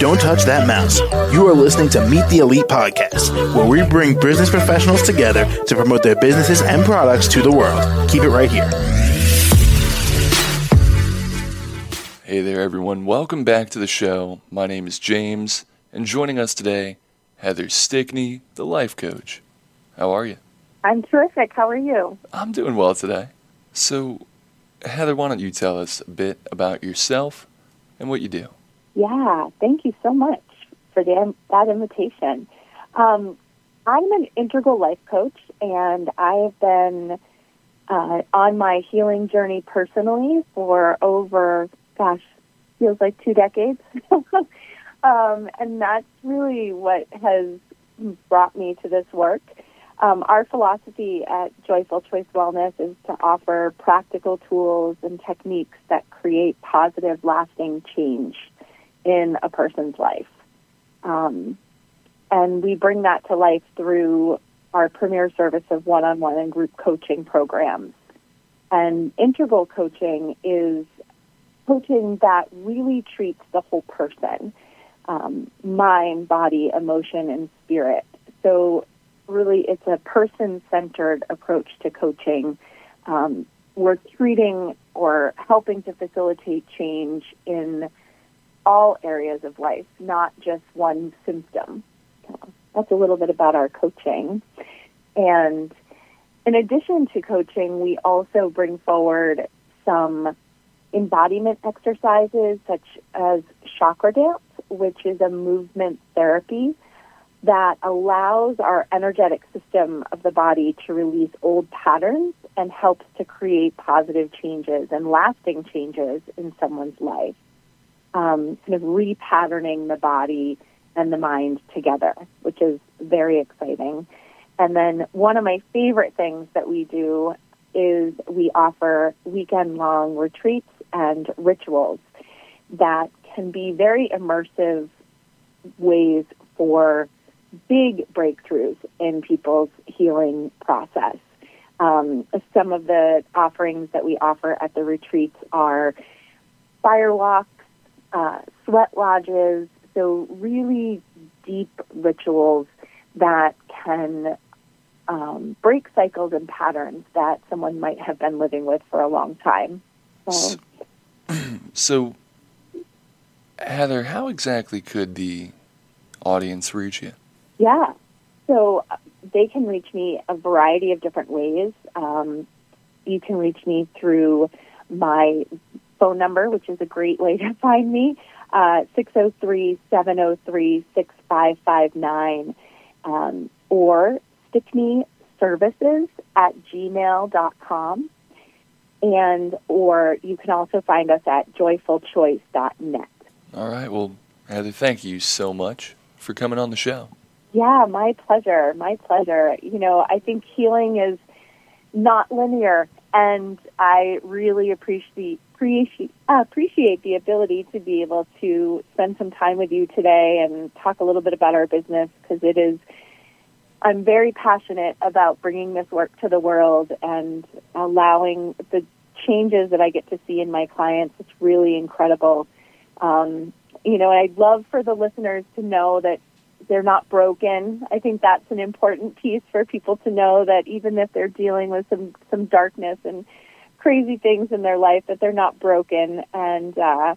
Don't touch that mouse. You are listening to Meet the Elite Podcast, where we bring business professionals together to promote their businesses and products to the world. Keep it right here. Hey there, everyone. Welcome back to the show. My name is James, and joining us today, Heather Stickney, the life coach. How are you? I'm terrific. How are you? I'm doing well today. So, Heather, why don't you tell us a bit about yourself and what you do? Yeah, thank you so much for the, that invitation. Um, I'm an integral life coach, and I have been uh, on my healing journey personally for over, gosh, feels like two decades. um, and that's really what has brought me to this work. Um, our philosophy at Joyful Choice Wellness is to offer practical tools and techniques that create positive, lasting change in a person's life. Um, and we bring that to life through our premier service of one on one and group coaching programs. And integral coaching is coaching that really treats the whole person um, mind, body, emotion, and spirit. So really it's a person centered approach to coaching. Um, we're treating or helping to facilitate change in all areas of life, not just one symptom. that's a little bit about our coaching. And in addition to coaching, we also bring forward some embodiment exercises such as chakra dance, which is a movement therapy that allows our energetic system of the body to release old patterns and helps to create positive changes and lasting changes in someone's life. Um, kind of repatterning the body and the mind together, which is very exciting. And then one of my favorite things that we do is we offer weekend long retreats and rituals that can be very immersive ways for big breakthroughs in people's healing process. Um, some of the offerings that we offer at the retreats are fire walks, uh, sweat lodges, so really deep rituals that can um, break cycles and patterns that someone might have been living with for a long time. So, so Heather, how exactly could the audience reach you? Yeah. So uh, they can reach me a variety of different ways. Um, you can reach me through my phone number, which is a great way to find me, uh, 603 703 6559, um, or stickney services at gmail.com. And, or you can also find us at joyfulchoice.net. All right. Well, Heather, thank you so much for coming on the show. Yeah, my pleasure. My pleasure. You know, I think healing is not linear, and I really appreciate appreciate appreciate the ability to be able to spend some time with you today and talk a little bit about our business because it is. I'm very passionate about bringing this work to the world and allowing the changes that I get to see in my clients. It's really incredible. Um, you know, I'd love for the listeners to know that they're not broken. I think that's an important piece for people to know that even if they're dealing with some some darkness and crazy things in their life, that they're not broken and uh,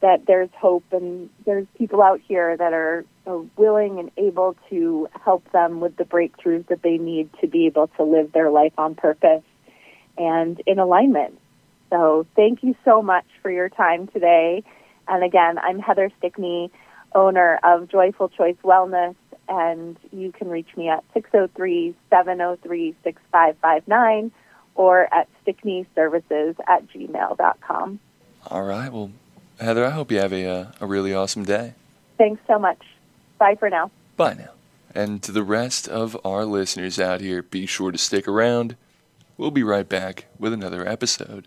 that there's hope and there's people out here that are, are willing and able to help them with the breakthroughs that they need to be able to live their life on purpose and in alignment. So thank you so much for your time today. And again, I'm Heather Stickney owner of Joyful Choice Wellness, and you can reach me at 603 703 6559 or at stickneyservices at gmail.com. All right. Well, Heather, I hope you have a, uh, a really awesome day. Thanks so much. Bye for now. Bye now. And to the rest of our listeners out here, be sure to stick around. We'll be right back with another episode.